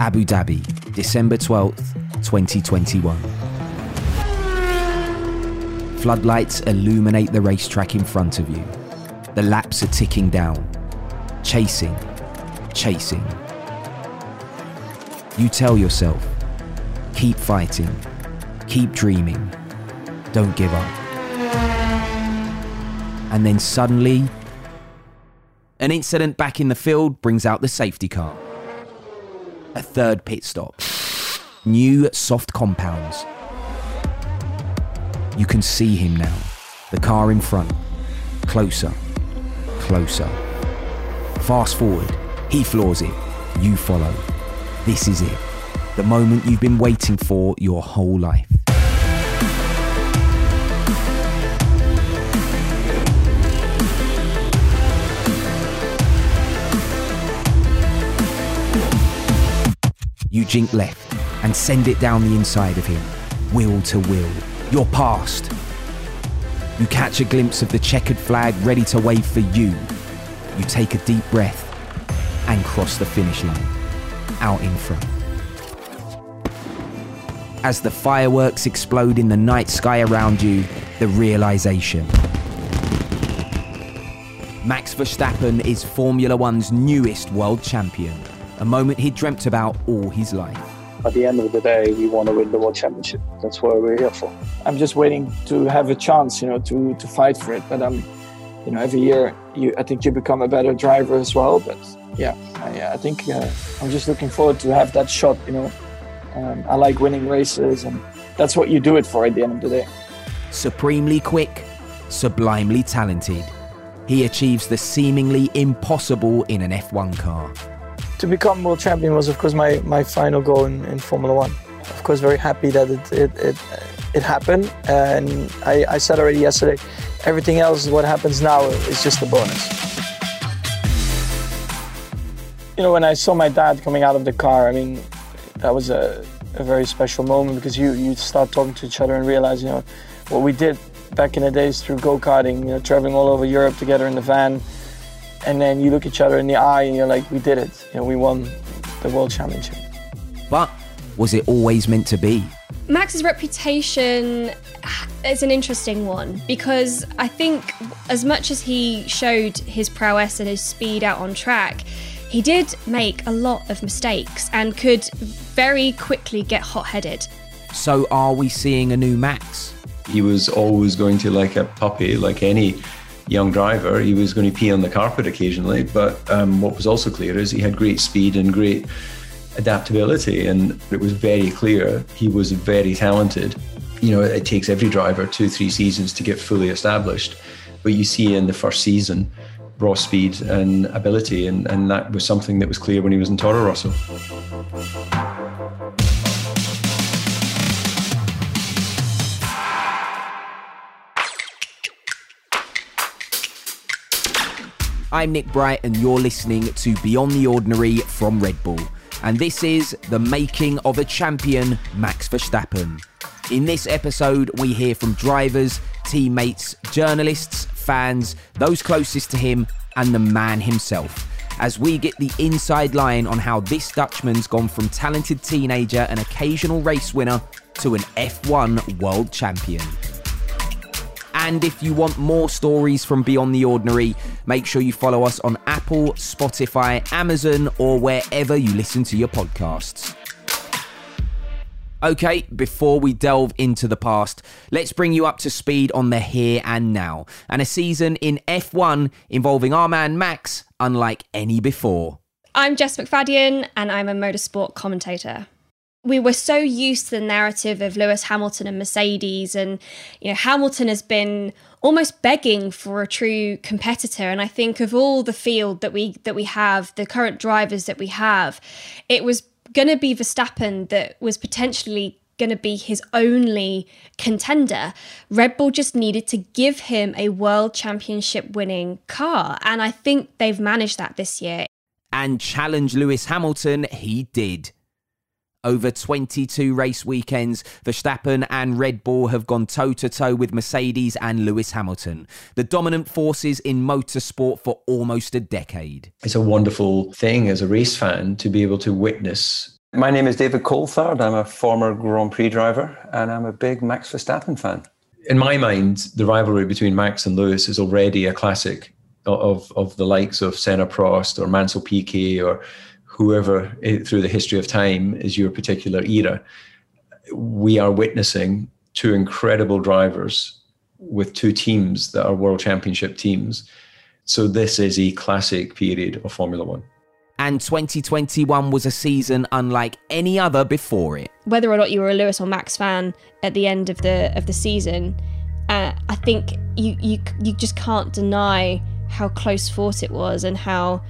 Abu Dhabi, December 12th, 2021. Floodlights illuminate the racetrack in front of you. The laps are ticking down. Chasing, chasing. You tell yourself, keep fighting, keep dreaming, don't give up. And then suddenly, an incident back in the field brings out the safety car. A third pit stop. New soft compounds. You can see him now. The car in front. Closer. Closer. Fast forward. He floors it. You follow. This is it. The moment you've been waiting for your whole life. Jink left and send it down the inside of him, wheel to wheel. You're past. You catch a glimpse of the checkered flag ready to wave for you. You take a deep breath and cross the finish line, out in front. As the fireworks explode in the night sky around you, the realization. Max Verstappen is Formula One's newest world champion, a moment he dreamt about all his life. At the end of the day, we want to win the world championship. That's what we're here for. I'm just waiting to have a chance, you know, to to fight for it. But I'm, you know, every year, you I think you become a better driver as well. But yeah, I, I think uh, I'm just looking forward to have that shot. You know, um, I like winning races, and that's what you do it for at the end of the day. Supremely quick, sublimely talented, he achieves the seemingly impossible in an F1 car. To become world champion was, of course, my, my final goal in, in Formula One. Of course, very happy that it it, it, it happened. And I, I said already yesterday, everything else, what happens now, is just a bonus. You know, when I saw my dad coming out of the car, I mean, that was a, a very special moment because you, you start talking to each other and realize, you know, what we did back in the days through go-karting, you know, traveling all over Europe together in the van. And then you look each other in the eye and you're like, we did it. You know, we won the world championship. But was it always meant to be? Max's reputation is an interesting one because I think as much as he showed his prowess and his speed out on track, he did make a lot of mistakes and could very quickly get hot headed. So are we seeing a new Max? He was always going to, like a puppy, like any young driver, he was going to pee on the carpet occasionally. But um, what was also clear is he had great speed and great adaptability, and it was very clear he was very talented. You know, it takes every driver two, three seasons to get fully established. But you see in the first season, raw speed and ability, and, and that was something that was clear when he was in Toro Rosso. I'm Nick Bright, and you're listening to Beyond the Ordinary from Red Bull. And this is the making of a champion, Max Verstappen. In this episode, we hear from drivers, teammates, journalists, fans, those closest to him, and the man himself. As we get the inside line on how this Dutchman's gone from talented teenager and occasional race winner to an F1 world champion. And if you want more stories from Beyond the Ordinary, make sure you follow us on Apple, Spotify, Amazon, or wherever you listen to your podcasts. Okay, before we delve into the past, let's bring you up to speed on the here and now, and a season in F1 involving our man Max, unlike any before. I'm Jess McFadden, and I'm a motorsport commentator we were so used to the narrative of Lewis Hamilton and Mercedes, and you know Hamilton has been almost begging for a true competitor. And I think of all the field that we that we have, the current drivers that we have, it was going to be Verstappen that was potentially going to be his only contender. Red Bull just needed to give him a world championship winning car, and I think they've managed that this year. And challenge Lewis Hamilton, he did. Over 22 race weekends, Verstappen and Red Bull have gone toe to toe with Mercedes and Lewis Hamilton, the dominant forces in motorsport for almost a decade. It's a wonderful thing as a race fan to be able to witness My name is David Coulthard. I'm a former Grand Prix driver and I'm a big Max Verstappen fan. In my mind, the rivalry between Max and Lewis is already a classic of, of the likes of Senna Prost or Mansell Piquet or whoever eh, through the history of time is your particular era. We are witnessing two incredible drivers with two teams that are world championship teams. So this is a classic period of Formula One. And 2021 was a season unlike any other before it. Whether or not you were a Lewis or Max fan at the end of the of the season, uh, I think you you you just can't deny how close fought it was and how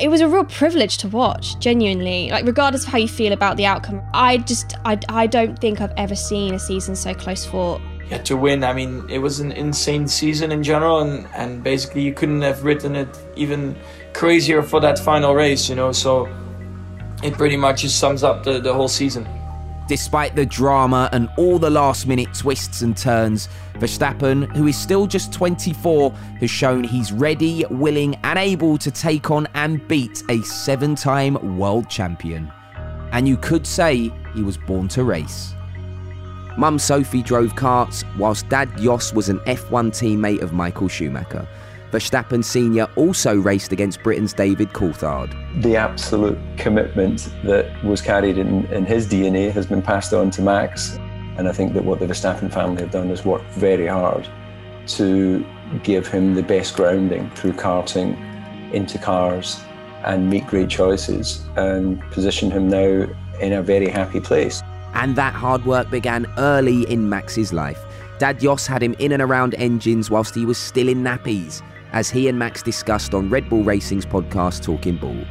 it was a real privilege to watch genuinely. Like regardless of how you feel about the outcome i just i, I don't think i've ever seen a season so close fought yeah to win i mean it was an insane season in general and and basically you couldn't have written it even crazier for that final race you know so it pretty much just sums up the, the whole season Despite the drama and all the last minute twists and turns, Verstappen, who is still just 24, has shown he's ready, willing, and able to take on and beat a seven time world champion. And you could say he was born to race. Mum Sophie drove karts, whilst Dad Jos was an F1 teammate of Michael Schumacher. Verstappen Sr. also raced against Britain's David Coulthard. The absolute commitment that was carried in, in his DNA has been passed on to Max. And I think that what the Verstappen family have done is worked very hard to give him the best grounding through karting into cars and make great choices and position him now in a very happy place. And that hard work began early in Max's life. Dad Jos had him in and around engines whilst he was still in nappies as he and Max discussed on Red Bull Racing's podcast Talking Bull.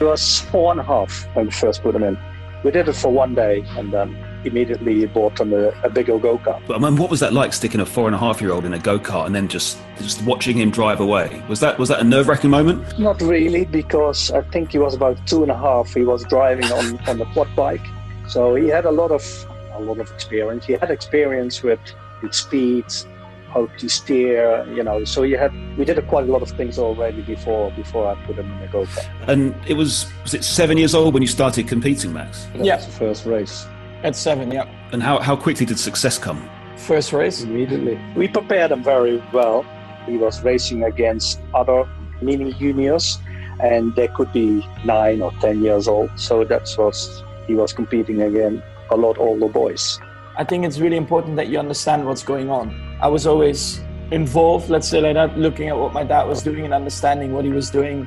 It was four and a half when we first put him in. We did it for one day and then immediately bought him a, a bigger go kart. But I mean, what was that like sticking a four and a half year old in a go kart and then just just watching him drive away? Was that was that a nerve wracking moment? Not really, because I think he was about two and a half. He was driving on on the quad bike, so he had a lot of a lot of experience. He had experience with with speeds how to steer, you know. So you had we did a quite a lot of things already before before I put him in the go kart. And it was was it seven years old when you started competing, Max? That yeah, was the first race. At seven, yeah. And how how quickly did success come? First race immediately. We prepared him very well. He was racing against other mini juniors, and they could be nine or ten years old. So that was he was competing against a lot older boys. I think it's really important that you understand what's going on. I was always involved, let's say like that, looking at what my dad was doing and understanding what he was doing.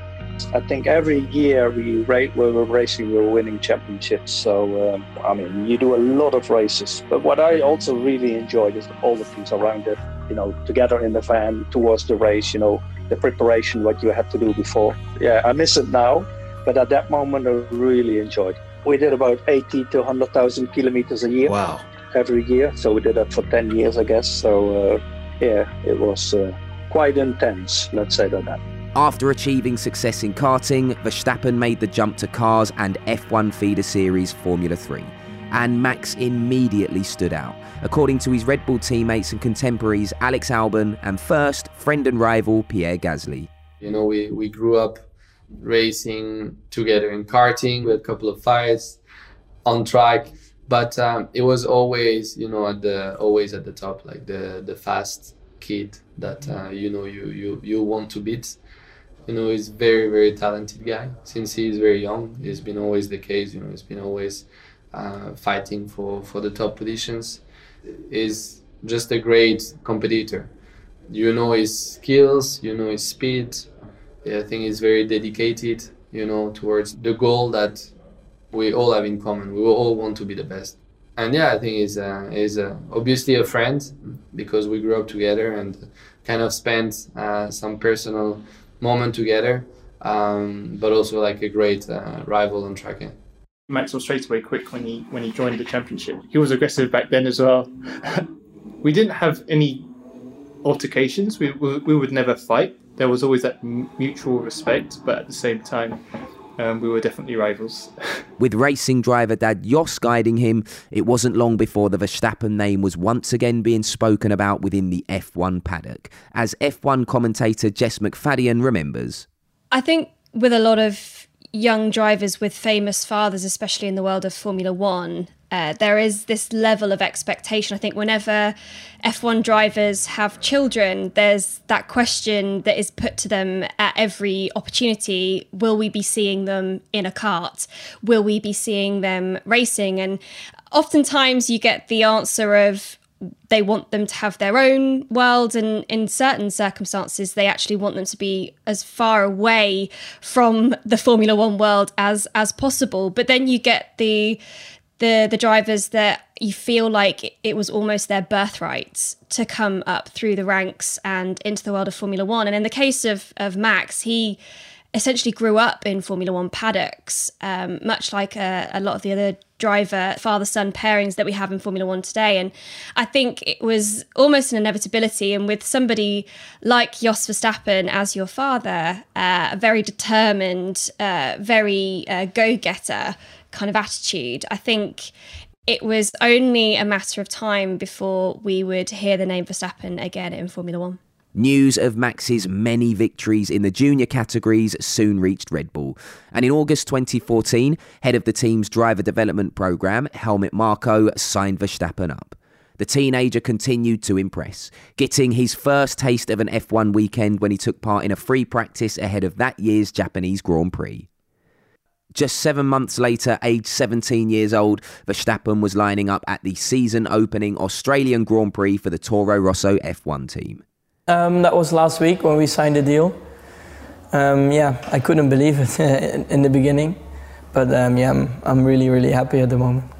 I think every year we, ra- we were racing, we were winning championships. So, um, I mean, you do a lot of races. But what I also really enjoyed is all the things around it, you know, together in the van towards the race, you know, the preparation, what you had to do before. Yeah, I miss it now, but at that moment, I really enjoyed. We did about 80 to 100,000 kilometers a year. Wow every year. So we did that for 10 years, I guess. So uh, yeah, it was uh, quite intense, let's say that. After achieving success in karting, Verstappen made the jump to cars and F1 feeder series Formula 3. And Max immediately stood out, according to his Red Bull teammates and contemporaries Alex Albon and first friend and rival Pierre Gasly. You know, we, we grew up racing together in karting, we had a couple of fights on track but um, it was always you know at the always at the top like the the fast kid that uh, you know you you you want to beat. You know he's very very talented guy. Since he's very young it's been always the case you know he's been always uh, fighting for for the top positions. Is just a great competitor. You know his skills you know his speed. I think he's very dedicated you know towards the goal that we all have in common. We all want to be the best. And yeah, I think he's uh, he's uh, obviously a friend because we grew up together and kind of spent uh, some personal moment together, um, but also like a great uh, rival on track. Max was straight away quick when he when he joined the championship. He was aggressive back then as well. we didn't have any altercations. We, we we would never fight. There was always that mutual respect, but at the same time, um, we were definitely rivals. With racing driver Dad Jos guiding him, it wasn't long before the Verstappen name was once again being spoken about within the F1 paddock, as F1 commentator Jess McFadden remembers. I think with a lot of young drivers with famous fathers, especially in the world of Formula One, uh, there is this level of expectation. I think whenever F1 drivers have children, there's that question that is put to them at every opportunity Will we be seeing them in a kart? Will we be seeing them racing? And oftentimes you get the answer of, they want them to have their own world and in certain circumstances they actually want them to be as far away from the formula 1 world as as possible but then you get the the the drivers that you feel like it was almost their birthright to come up through the ranks and into the world of Formula One. And in the case of of Max, he essentially grew up in Formula One paddocks, um, much like a, a, lot of the other driver father son pairings that we have in Formula One today. And I think it was almost an inevitability. And with somebody like Jos Verstappen as your father, uh, very determined, uh, very uh, go getter kind of attitude, I think it was only a matter of time before we would hear the name Verstappen again in Formula One. News of Max's many victories in the junior categories soon reached Red Bull. And in August 2014, head of the team's driver development programme, Helmut Marko, signed Verstappen up. The teenager continued to impress, getting his first taste of an F1 weekend when he took part in a free practice ahead of that year's Japanese Grand Prix. Just seven months later, aged 17 years old, Verstappen was lining up at the season opening Australian Grand Prix for the Toro Rosso F1 team. Um, that was last week when we signed the deal. Um, yeah, I couldn't believe it in the beginning, but um, yeah, I'm, I'm really, really happy at the moment.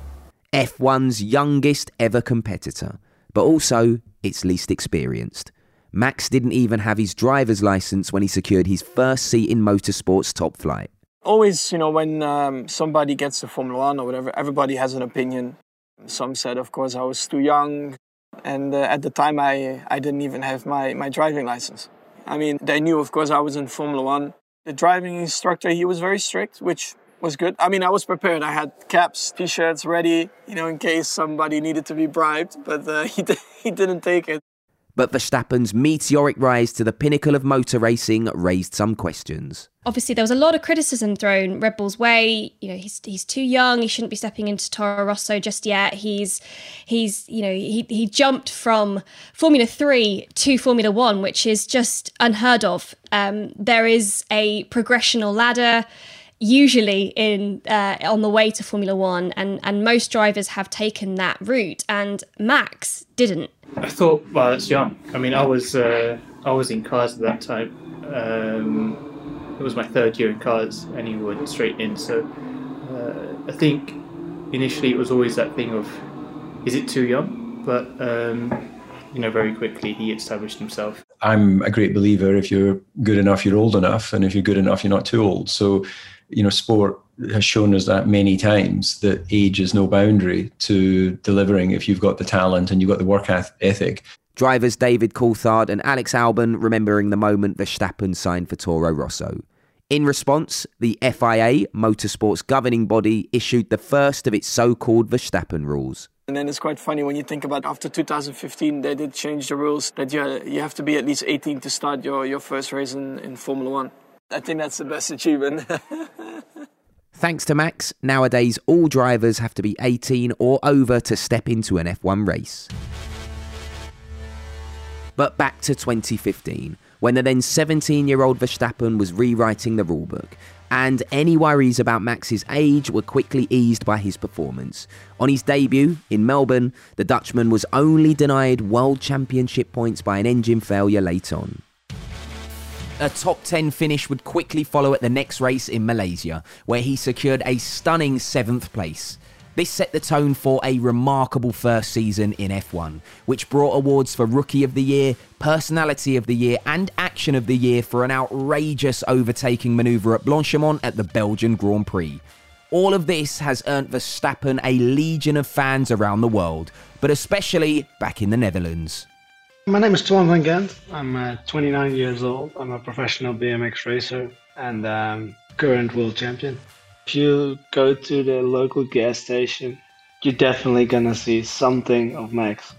F1's youngest ever competitor, but also its least experienced. Max didn't even have his driver's license when he secured his first seat in motorsport's top flight. Always, you know, when um, somebody gets to Formula One or whatever, everybody has an opinion. Some said, of course, I was too young. And uh, at the time, I, I didn't even have my, my driving license. I mean, they knew, of course, I was in Formula One. The driving instructor, he was very strict, which was good. I mean, I was prepared. I had caps, t-shirts ready, you know, in case somebody needed to be bribed, but uh, he, he didn't take it. But Verstappen's meteoric rise to the pinnacle of motor racing raised some questions. Obviously, there was a lot of criticism thrown Red Bull's way. You know, he's he's too young. He shouldn't be stepping into Toro Rosso just yet. He's he's you know he he jumped from Formula Three to Formula One, which is just unheard of. Um, there is a progressional ladder usually in uh, on the way to Formula One, and and most drivers have taken that route, and Max didn't. I thought, well, that's young. I mean, I was uh, I was in cars at that time. Um, it was my third year in cars, and he went straight in. So uh, I think initially it was always that thing of, is it too young? But um, you know, very quickly he established himself. I'm a great believer. If you're good enough, you're old enough, and if you're good enough, you're not too old. So you know, sport has shown us that many times that age is no boundary to delivering if you've got the talent and you've got the work ethic. Drivers David Coulthard and Alex Albon remembering the moment Verstappen signed for Toro Rosso. In response, the FIA, motorsport's governing body, issued the first of its so called Verstappen rules. And then it's quite funny when you think about after 2015, they did change the rules that you, you have to be at least 18 to start your, your first race in, in Formula One. I think that's the best achievement. Thanks to Max, nowadays all drivers have to be 18 or over to step into an F1 race. But back to 2015, when the then 17 year old Verstappen was rewriting the rulebook, and any worries about Max's age were quickly eased by his performance. On his debut in Melbourne, the Dutchman was only denied World Championship points by an engine failure late on. A top 10 finish would quickly follow at the next race in Malaysia, where he secured a stunning seventh place. This set the tone for a remarkable first season in F1, which brought awards for Rookie of the Year, Personality of the Year, and Action of the Year for an outrageous overtaking manoeuvre at Blanchimont at the Belgian Grand Prix. All of this has earned Verstappen a legion of fans around the world, but especially back in the Netherlands. My name is Twan van Gendt. I'm uh, 29 years old. I'm a professional BMX racer and um, current world champion. If you go to the local gas station, you're definitely gonna see something of Max.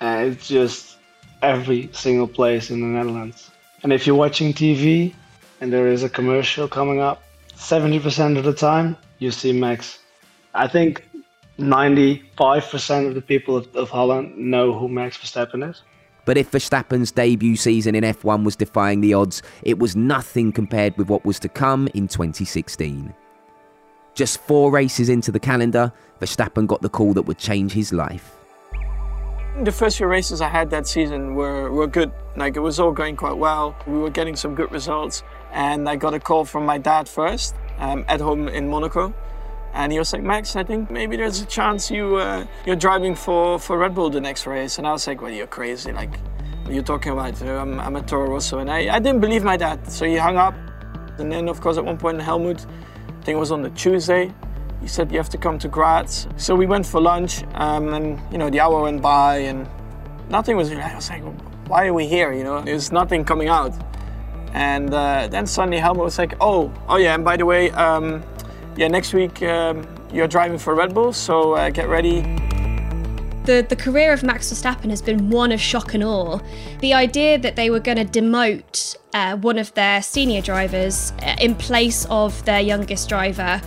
And it's just every single place in the Netherlands. And if you're watching TV and there is a commercial coming up, 70% of the time, you see Max. I think 95% of the people of, of Holland know who Max Verstappen is. But if Verstappen's debut season in F1 was defying the odds, it was nothing compared with what was to come in 2016. Just four races into the calendar, Verstappen got the call that would change his life. The first few races I had that season were, were good. Like it was all going quite well. We were getting some good results. And I got a call from my dad first um, at home in Monaco. And he was like, Max, I think maybe there's a chance you, uh, you're driving for, for Red Bull the next race. And I was like, well, you're crazy. Like, what are you talking about? I'm, I'm a Toro Rosso. And I, I didn't believe my dad. So he hung up. And then, of course, at one point, Helmut, I think it was on the Tuesday, he said, you have to come to Graz. So we went for lunch. Um, and, you know, the hour went by and nothing was, I was like, why are we here? You know, there's nothing coming out. And uh, then suddenly Helmut was like, oh, oh yeah, and by the way, um, yeah, next week um, you're driving for Red Bull, so uh, get ready. The, the career of Max Verstappen has been one of shock and awe. The idea that they were going to demote uh, one of their senior drivers uh, in place of their youngest driver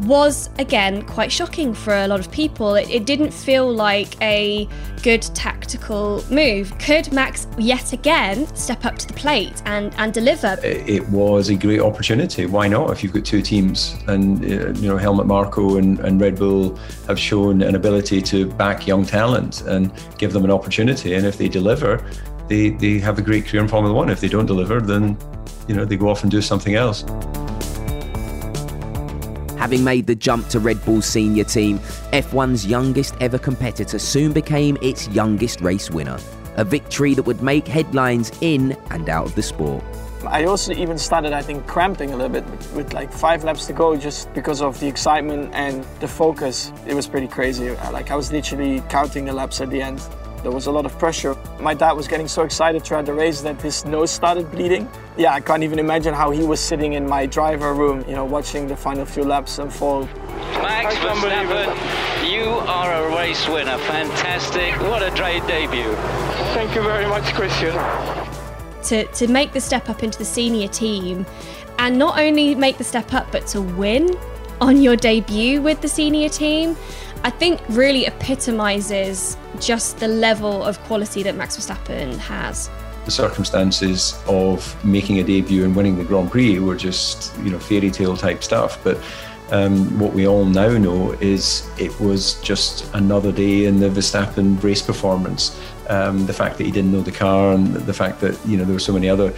was again quite shocking for a lot of people. It, it, didn't feel like a good tactical move. Could Max yet again step up to the plate and, and deliver? It was a great opportunity. Why not? If you've got two teams, and uh, you know Helmut Marko and, and Red Bull have shown an ability to back young talent and give them an opportunity, and if they deliver, they they have a great career in Formula One. If they don't deliver, then you know they go off and do something else. Having made the jump to Red Bull's senior team, F1's youngest ever competitor soon became its youngest race winner. A victory that would make headlines in and out of the sport. I also even started, I think, cramping a little bit with, like five laps to go just because of the excitement and the focus. It was pretty crazy. Uh, like I was literally counting the laps at the end. There was a lot of pressure. My dad was getting so excited throughout the race that his nose started bleeding. Yeah, I can't even imagine how he was sitting in my driver room, you know, watching the final few laps unfold. Max Verstappen, you are a race winner. Fantastic. What a great debut. Thank you very much, Christian. To, to make the step up into the senior team and not only make the step up, but to win on your debut with the senior team, I think really epitomises just the level of quality that Max Verstappen has. The circumstances of making a debut and winning the Grand Prix were just, you know, fairy tale type stuff. But um, what we all now know is it was just another day in the Verstappen race performance. Um, the fact that he didn't know the car and the fact that you know there were so many other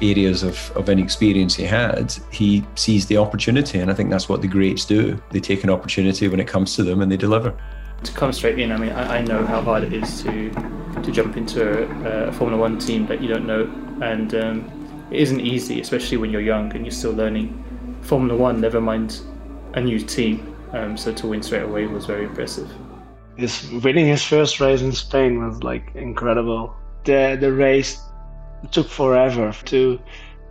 areas of, of inexperience he had, he seized the opportunity. And I think that's what the greats do. They take an opportunity when it comes to them and they deliver. To come straight in, I mean, I, I know how hard it is to to jump into a, a Formula One team that you don't know, and um, it isn't easy, especially when you're young and you're still learning Formula One. Never mind a new team. Um, so to win straight away was very impressive. His winning his first race in Spain was like incredible. The the race took forever to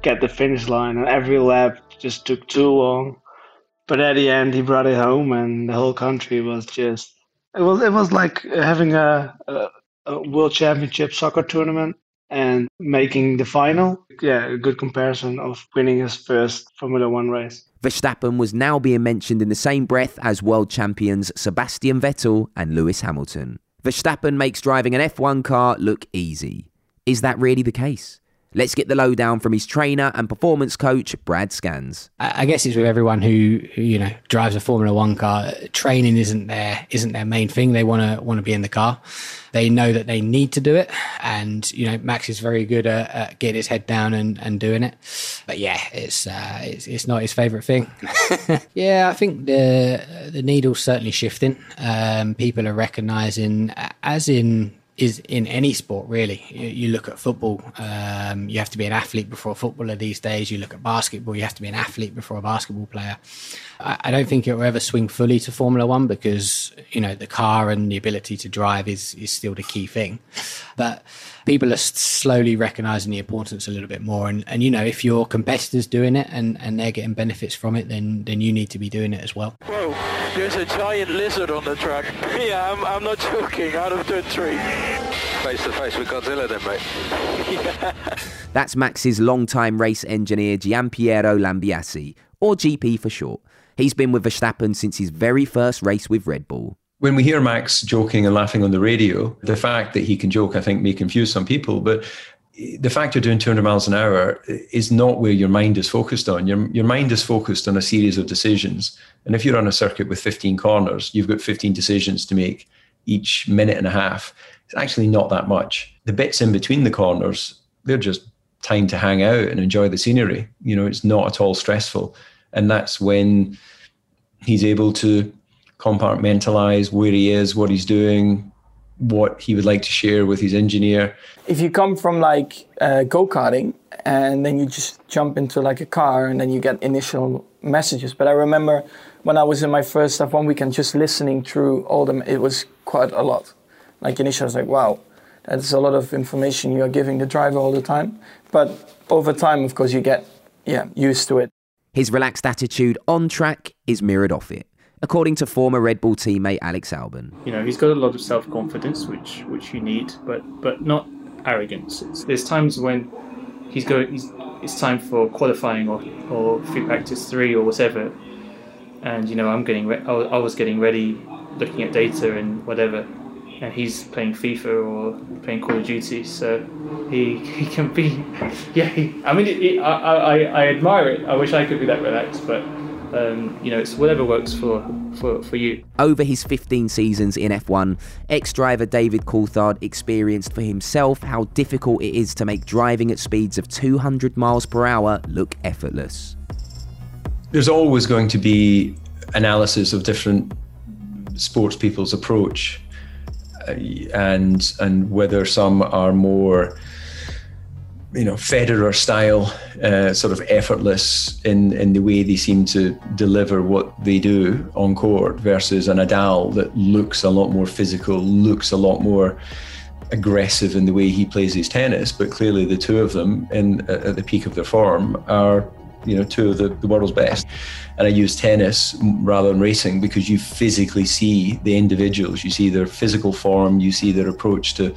get the finish line, and every lap just took too long. But at the end, he brought it home, and the whole country was just. It was it was like having a, a, a world championship soccer tournament and making the final. Yeah, a good comparison of winning his first Formula One race. Verstappen was now being mentioned in the same breath as world champions Sebastian Vettel and Lewis Hamilton. Verstappen makes driving an F1 car look easy. Is that really the case? Let's get the lowdown from his trainer and performance coach, Brad Scanes. I guess it's with everyone who, you know drives a Formula One car. Training isn't their isn't their main thing. They want to want to be in the car. They know that they need to do it, and you know Max is very good at, at getting his head down and, and doing it. But yeah, it's uh, it's, it's not his favourite thing. yeah, I think the the needle's certainly shifting. Um, people are recognising, as in is in any sport really. You, look at football, um, you have to be an athlete before a footballer these days. You look at basketball, you have to be an athlete before a basketball player. I, I, don't think it will ever swing fully to Formula One because you know the car and the ability to drive is is still the key thing, but people are slowly recognizing the importance a little bit more. And, and you know, if your competitors doing it and, and they're getting benefits from it, then then you need to be doing it as well. Whoa, there's a giant lizard on the track. Yeah, I'm, I'm not joking. Out of turn three. Face to face with Godzilla, then, mate. yeah. That's Max's longtime race engineer Giampiero Lambiase, or GP for short. He's been with Verstappen since his very first race with Red Bull. When we hear Max joking and laughing on the radio, the fact that he can joke, I think, may confuse some people. But the fact you're doing 200 miles an hour is not where your mind is focused on. Your, your mind is focused on a series of decisions. And if you're on a circuit with 15 corners, you've got 15 decisions to make each minute and a half. It's actually not that much. The bits in between the corners, they're just time to hang out and enjoy the scenery. You know, it's not at all stressful. And that's when he's able to compartmentalize where he is, what he's doing, what he would like to share with his engineer. If you come from like uh, go karting and then you just jump into like a car and then you get initial messages. But I remember when I was in my first F1 weekend, just listening through all them, it was quite a lot. Like initially, I was like, wow, that's a lot of information you are giving the driver all the time. But over time, of course, you get yeah used to it. His relaxed attitude on track is mirrored off it according to former Red Bull teammate Alex Albon. You know, he's got a lot of self confidence, which which you need, but but not arrogance. It's, there's times when he's going, he's, it's time for qualifying or or free practice three or whatever, and you know I'm getting re- I was getting ready, looking at data and whatever, and he's playing FIFA or playing Call of Duty. So he he can be, yeah. He, I mean, it, it, I, I I admire it. I wish I could be that relaxed, but um, you know, it's whatever works for, for, for you. Over his 15 seasons in F1, ex driver David Coulthard experienced for himself how difficult it is to make driving at speeds of 200 miles per hour look effortless. There's always going to be analysis of different sports people's approach uh, and and whether some are more you know Federer style, uh, sort of effortless in in the way they seem to deliver what they do on court, versus an Nadal that looks a lot more physical, looks a lot more aggressive in the way he plays his tennis. But clearly, the two of them, in at the peak of their form, are you know two of the, the world's best. And I use tennis rather than racing because you physically see the individuals, you see their physical form, you see their approach to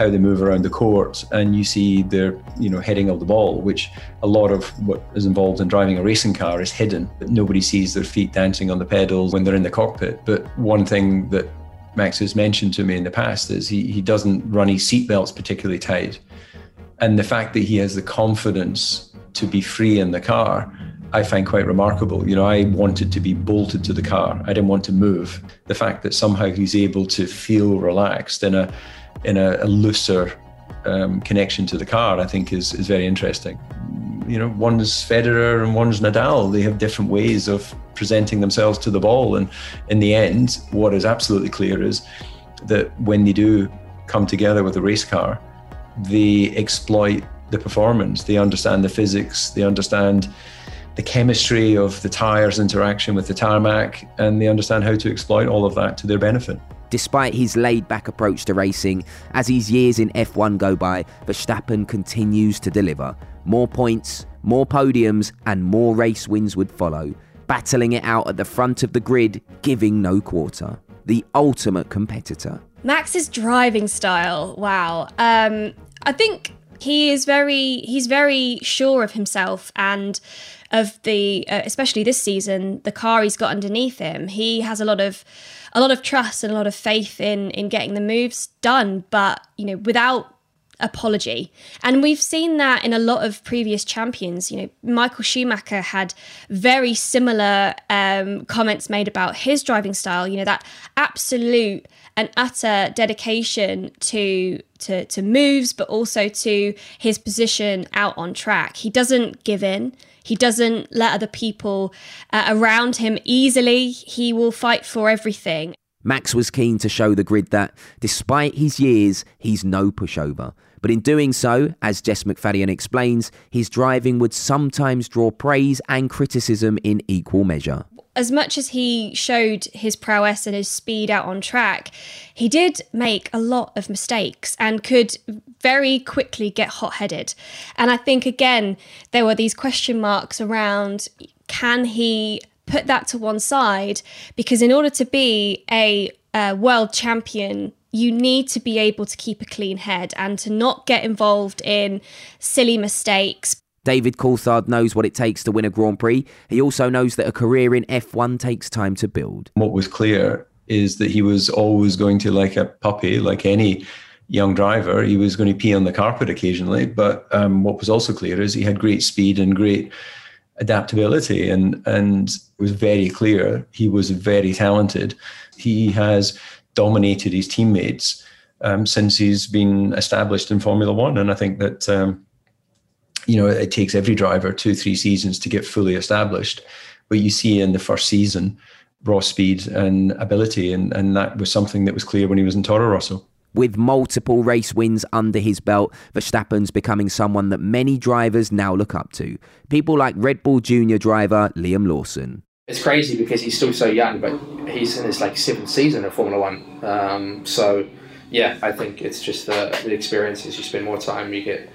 how they move around the court, and you see their you know heading of the ball, which a lot of what is involved in driving a racing car is hidden. Nobody sees their feet dancing on the pedals when they're in the cockpit. But one thing that Max has mentioned to me in the past is he, he doesn't run his seatbelts particularly tight. And the fact that he has the confidence to be free in the car, I find quite remarkable. You know, I wanted to be bolted to the car. I didn't want to move. The fact that somehow he's able to feel relaxed in a in a, a looser um, connection to the car, I think is is very interesting. You know, one's Federer and one's Nadal. They have different ways of presenting themselves to the ball, and in the end, what is absolutely clear is that when they do come together with a race car, they exploit the performance. They understand the physics. They understand the chemistry of the tires interaction with the tarmac, and they understand how to exploit all of that to their benefit. Despite his laid back approach to racing, as his years in F1 go by, Verstappen continues to deliver. More points, more podiums, and more race wins would follow, battling it out at the front of the grid, giving no quarter. The ultimate competitor. Max's driving style, wow. Um, I think he is very he's very sure of himself and of the uh, especially this season the car he's got underneath him he has a lot of a lot of trust and a lot of faith in in getting the moves done, but you know, without apology. And we've seen that in a lot of previous champions. You know, Michael Schumacher had very similar um, comments made about his driving style. You know, that absolute and utter dedication to to to moves, but also to his position out on track. He doesn't give in. He doesn't let other people uh, around him easily. He will fight for everything. Max was keen to show the grid that, despite his years, he's no pushover. But in doing so, as Jess McFadden explains, his driving would sometimes draw praise and criticism in equal measure as much as he showed his prowess and his speed out on track, he did make a lot of mistakes and could very quickly get hot headed. And I think, again, there were these question marks around can he put that to one side? Because in order to be a, a world champion, you need to be able to keep a clean head and to not get involved in silly mistakes David Coulthard knows what it takes to win a Grand Prix. He also knows that a career in F1 takes time to build. What was clear is that he was always going to, like a puppy, like any young driver, he was going to pee on the carpet occasionally. But um, what was also clear is he had great speed and great adaptability, and and it was very clear he was very talented. He has dominated his teammates um, since he's been established in Formula One, and I think that. Um, you know, it takes every driver two, three seasons to get fully established. But you see in the first season, raw speed and ability, and, and that was something that was clear when he was in Toro Rosso. With multiple race wins under his belt, Verstappen's becoming someone that many drivers now look up to. People like Red Bull Junior driver Liam Lawson. It's crazy because he's still so young, but he's in his like seventh season of Formula One. Um, so yeah, I think it's just the, the experiences. You spend more time, you get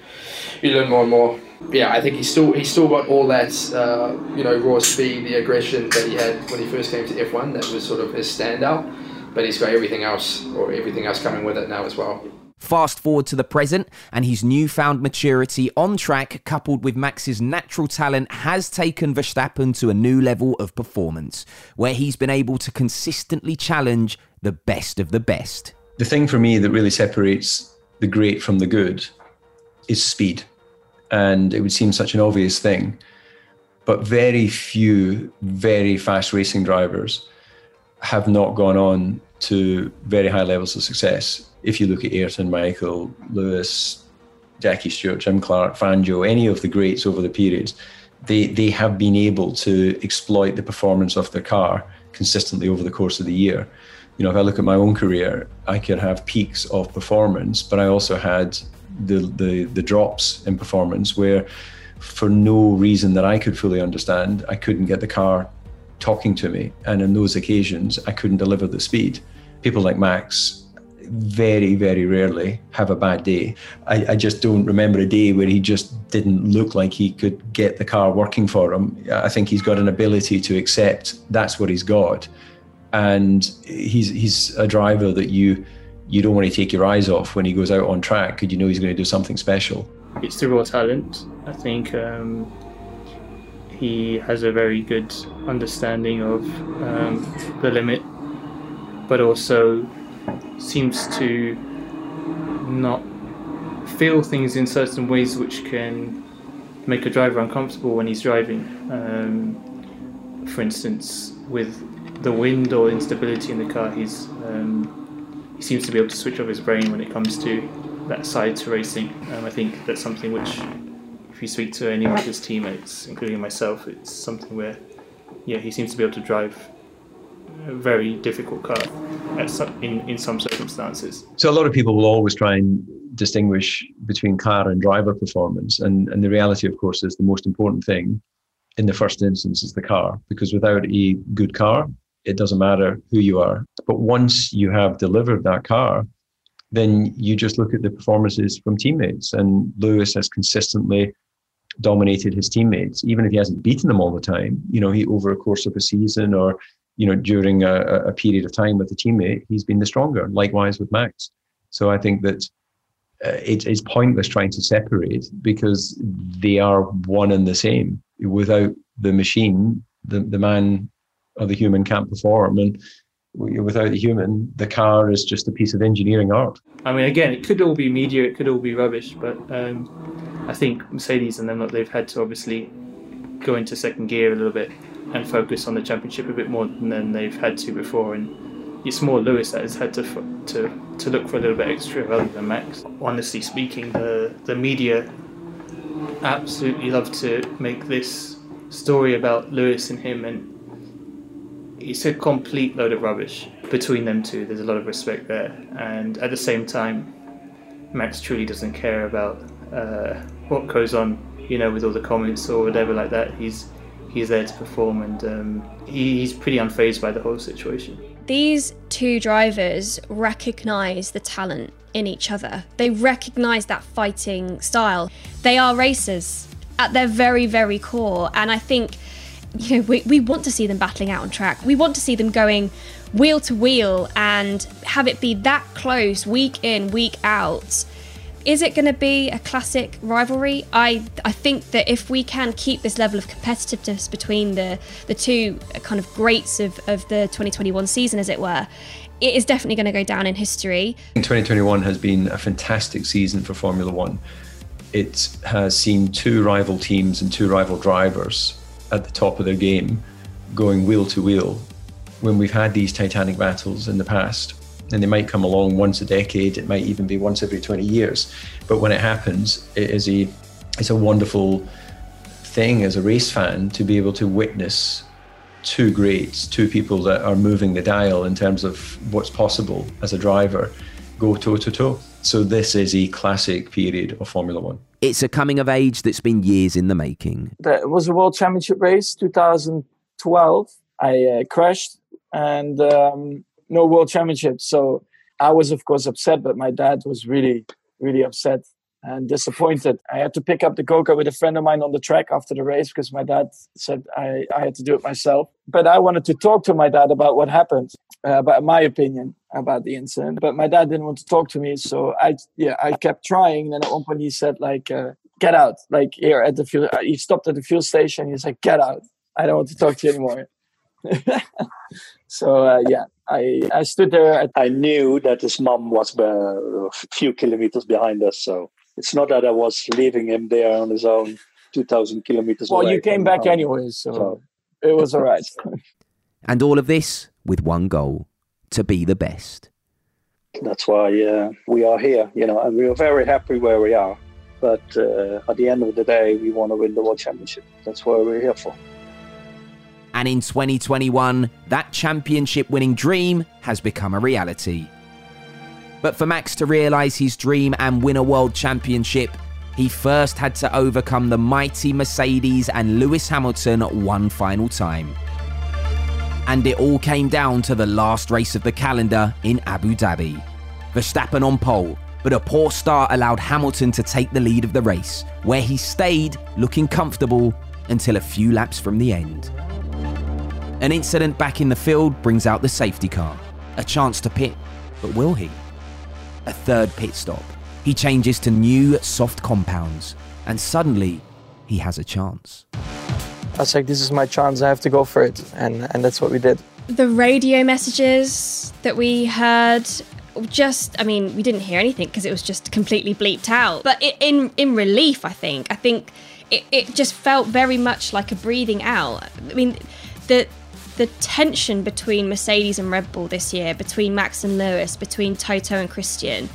you learn more and more. Yeah, I think he's still he's still got all that uh, you know raw speed, the aggression that he had when he first came to F1. That was sort of his standout. But he's got everything else, or everything else coming with it now as well. Fast forward to the present, and his newfound maturity on track, coupled with Max's natural talent, has taken Verstappen to a new level of performance, where he's been able to consistently challenge the best of the best. The thing for me that really separates the great from the good is speed. And it would seem such an obvious thing. But very few very fast racing drivers have not gone on to very high levels of success. If you look at Ayrton, Michael, Lewis, Jackie Stewart, Jim Clark, Fangio, any of the greats over the periods, they, they have been able to exploit the performance of their car consistently over the course of the year. You know, if I look at my own career, I could have peaks of performance, but I also had the, the, the drops in performance where, for no reason that I could fully understand, I couldn't get the car talking to me. And in those occasions, I couldn't deliver the speed. People like Max very, very rarely have a bad day. I, I, just don't remember a day where he just didn't look like he could get the car working for him. I think he's got an ability to accept that's what he's got. And he's he's a driver that you you don't want to take your eyes off when he goes out on track because you know he's going to do something special. It's the raw talent. I think um, he has a very good understanding of um, the limit, but also seems to not feel things in certain ways which can make a driver uncomfortable when he's driving. Um, for instance, with the wind or instability in the car, he's um, he seems to be able to switch off his brain when it comes to that side to racing. Um, I think that's something which, if you speak to any of his teammates, including myself, it's something where, yeah, he seems to be able to drive a very difficult car at some, in, in some circumstances. So a lot of people will always try and distinguish between car and driver performance. And, and the reality, of course, is the most important thing in the first instance is the car, because without a good car, it doesn't matter who you are. But once you have delivered that car, then you just look at the performances from teammates. And Lewis has consistently dominated his teammates, even if he hasn't beaten them all the time. You know, he over a course of a season or you know during a, a period of time with a teammate, he's been the stronger. Likewise with Max. So I think that uh, it is pointless trying to separate because they are one and the same. Without the machine, the, the man or the human can't perform. And without the human, the car is just a piece of engineering art. I mean, again, it could all be media, it could all be rubbish, but um, I think Mercedes and them, they've had to obviously go into second gear a little bit and focus on the championship a bit more than they've had to before. And it's more Lewis that has had to to to look for a little bit extra rather than Max. Honestly speaking, the the media absolutely love to make this story about Lewis and him and it's a complete load of rubbish between them two. There's a lot of respect there, and at the same time, Max truly doesn't care about uh, what goes on, you know, with all the comments or whatever like that. He's he's there to perform, and um, he, he's pretty unfazed by the whole situation. These two drivers recognize the talent in each other. They recognize that fighting style. They are racers at their very, very core, and I think you know, we, we want to see them battling out on track. We want to see them going wheel to wheel and have it be that close week in, week out. Is it going to be a classic rivalry? I I think that if we can keep this level of competitiveness between the the two kind of greats of, of the 2021 season, as it were, it is definitely going to go down in history. 2021 has been a fantastic season for Formula One. It has seen two rival teams and two rival drivers at the top of their game going wheel to wheel. When we've had these titanic battles in the past, and they might come along once a decade, it might even be once every 20 years. But when it happens, it is a it's a wonderful thing as a race fan to be able to witness two greats, two people that are moving the dial in terms of what's possible as a driver, go toe to toe. So this is a classic period of Formula One. It's a coming of age that's been years in the making. That was a World Championship race, 2012. I uh, crashed and um, no World Championship. So I was, of course, upset, but my dad was really, really upset and disappointed. I had to pick up the kart with a friend of mine on the track after the race because my dad said I, I had to do it myself. But I wanted to talk to my dad about what happened, uh, about my opinion about the incident. But my dad didn't want to talk to me, so I yeah I kept trying. And at one point he said like, uh, "Get out!" Like here at the fuel, uh, he stopped at the fuel station. He's like, "Get out! I don't want to talk to you anymore." so uh, yeah, I I stood there. I knew that his mom was uh, a few kilometers behind us, so it's not that I was leaving him there on his own, two thousand kilometers. Well, away you came back home. anyways, so, it was all right. And all of this with one goal to be the best. That's why uh, we are here, you know, and we are very happy where we are. But uh, at the end of the day, we want to win the world championship. That's what we're here for. And in 2021, that championship winning dream has become a reality. But for Max to realise his dream and win a world championship, he first had to overcome the mighty Mercedes and Lewis Hamilton one final time. And it all came down to the last race of the calendar in Abu Dhabi. Verstappen on pole, but a poor start allowed Hamilton to take the lead of the race, where he stayed looking comfortable until a few laps from the end. An incident back in the field brings out the safety car. A chance to pit, but will he? A third pit stop. He changes to new soft compounds, and suddenly he has a chance. I was like, this is my chance. I have to go for it, and and that's what we did. The radio messages that we heard just I mean we didn't hear anything because it was just completely bleeped out but it, in in relief I think I think it, it just felt very much like a breathing out I mean the the tension between Mercedes and Red Bull this year between Max and Lewis between Toto and Christian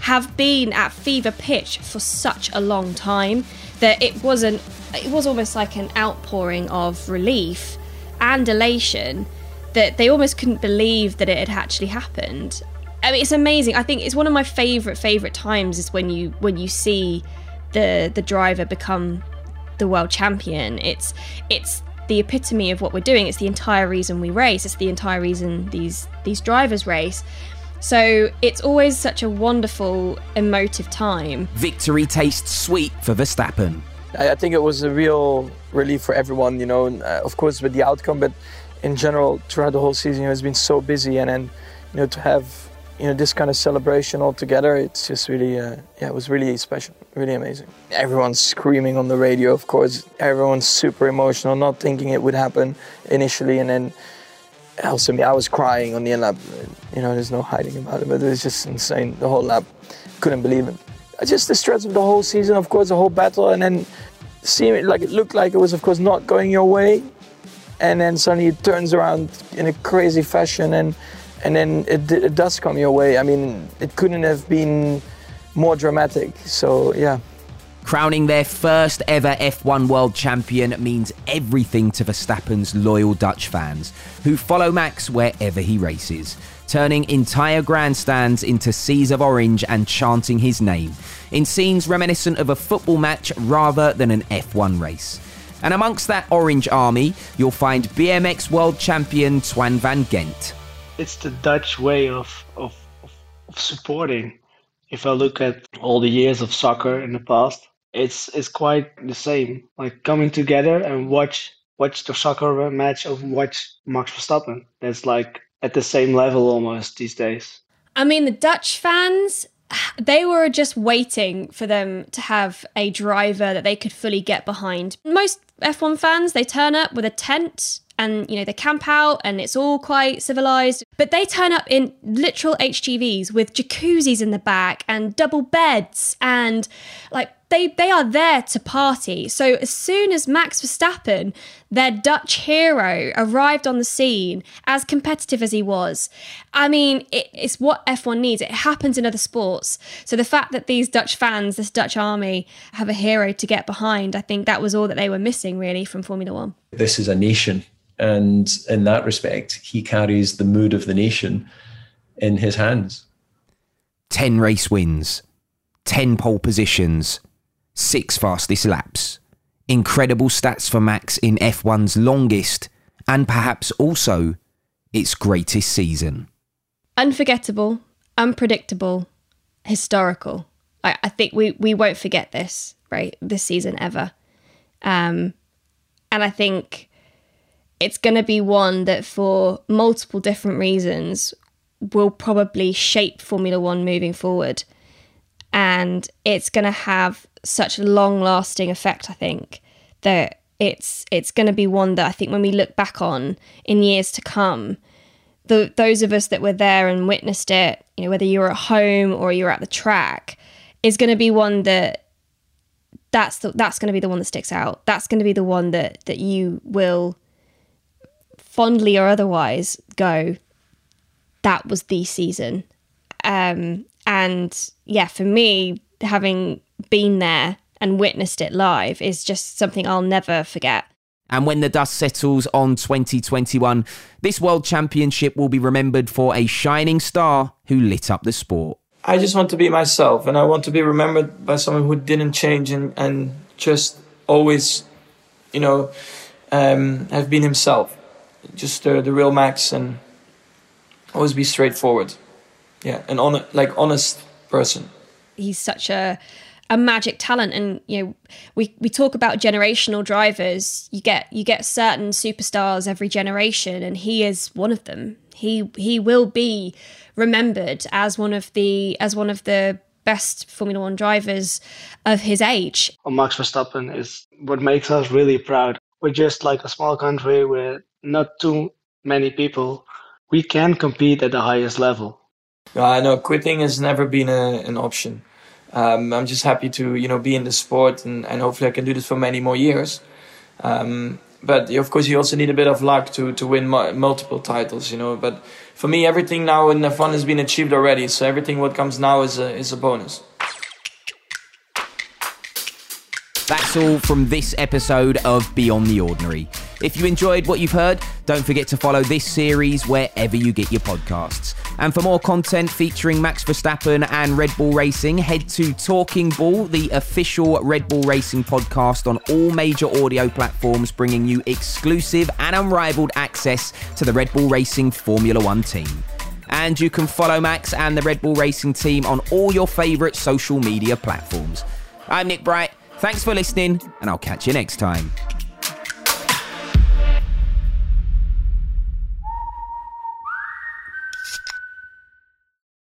have been at fever pitch for such a long time that it wasn't it was almost like an outpouring of relief and elation that they almost couldn't believe that it had actually happened I mean, it's amazing. I think it's one of my favorite favorite times is when you when you see the the driver become the world champion. It's it's the epitome of what we're doing. It's the entire reason we race. It's the entire reason these these drivers race. So it's always such a wonderful, emotive time. Victory tastes sweet for Verstappen. I, I think it was a real relief for everyone, you know, and, uh, of course with the outcome, but in general throughout the whole season, you know, it's been so busy, and then you know to have you know this kind of celebration all together, it's just really uh, yeah, it was really special, really amazing. Everyone's screaming on the radio, of course. Everyone's super emotional, not thinking it would happen initially, and then also me, I was crying on the end lap. You know, there's no hiding about it, but it was just insane. The whole lap, couldn't believe it. Just the stress of the whole season, of course, the whole battle, and then seeing it like it looked like it was, of course, not going your way, and then suddenly it turns around in a crazy fashion, and and then it, it does come your way. I mean, it couldn't have been more dramatic. So yeah. Crowning their first ever F1 world champion means everything to Verstappen's loyal Dutch fans, who follow Max wherever he races, turning entire grandstands into seas of orange and chanting his name, in scenes reminiscent of a football match rather than an F1 race. And amongst that orange army, you'll find BMX world champion Twan van Gendt. It's the Dutch way of, of, of, of supporting. If I look at all the years of soccer in the past, it's it's quite the same. Like coming together and watch watch the soccer match or watch Max Verstappen. That's like at the same level almost these days. I mean, the Dutch fans they were just waiting for them to have a driver that they could fully get behind. Most F1 fans, they turn up with a tent and you know they camp out and it's all quite civilized. But they turn up in literal hgvs with jacuzzis in the back and double beds and like they they are there to party. So as soon as max verstappen their dutch hero arrived on the scene as competitive as he was i mean it, it's what f1 needs. It happens in other sports. So the fact that these dutch fans this dutch army have a hero to get behind i think that was all that they were missing really from formula 1 this is a nation and in that respect, he carries the mood of the nation in his hands. 10 race wins, 10 pole positions, six fastest laps. Incredible stats for Max in F1's longest and perhaps also its greatest season. Unforgettable, unpredictable, historical. I, I think we, we won't forget this, right? This season ever. Um, and I think it's going to be one that, for multiple different reasons, will probably shape Formula One moving forward. And it's going to have such a long lasting effect, I think, that it's it's going to be one that I think when we look back on in years to come, the those of us that were there and witnessed it, you know, whether you're at home or you're at the track, is going to be one that that's the, that's going to be the one that sticks out. That's going to be the one that that you will fondly or otherwise go that was the season um, and yeah for me having been there and witnessed it live is just something i'll never forget and when the dust settles on 2021 this world championship will be remembered for a shining star who lit up the sport i just want to be myself and i want to be remembered by someone who didn't change and, and just always you know um, have been himself just uh, the real Max and always be straightforward. Yeah, an on like honest person. He's such a a magic talent. And you know we we talk about generational drivers. You get you get certain superstars every generation and he is one of them. He he will be remembered as one of the as one of the best formula 1 drivers of his age. Max verstappen is what makes us really proud. We're just like a small country with not too many people, we can compete at the highest level. Uh, I know quitting has never been a, an option. Um, I'm just happy to you know be in the sport and, and hopefully I can do this for many more years. Um, but of course you also need a bit of luck to to win multiple titles, you know. But for me, everything now in F1 has been achieved already. So everything what comes now is a, is a bonus. That's all from this episode of Beyond the Ordinary. If you enjoyed what you've heard, don't forget to follow this series wherever you get your podcasts. And for more content featuring Max Verstappen and Red Bull Racing, head to Talking Bull, the official Red Bull Racing podcast on all major audio platforms, bringing you exclusive and unrivaled access to the Red Bull Racing Formula One team. And you can follow Max and the Red Bull Racing team on all your favourite social media platforms. I'm Nick Bright. Thanks for listening, and I'll catch you next time.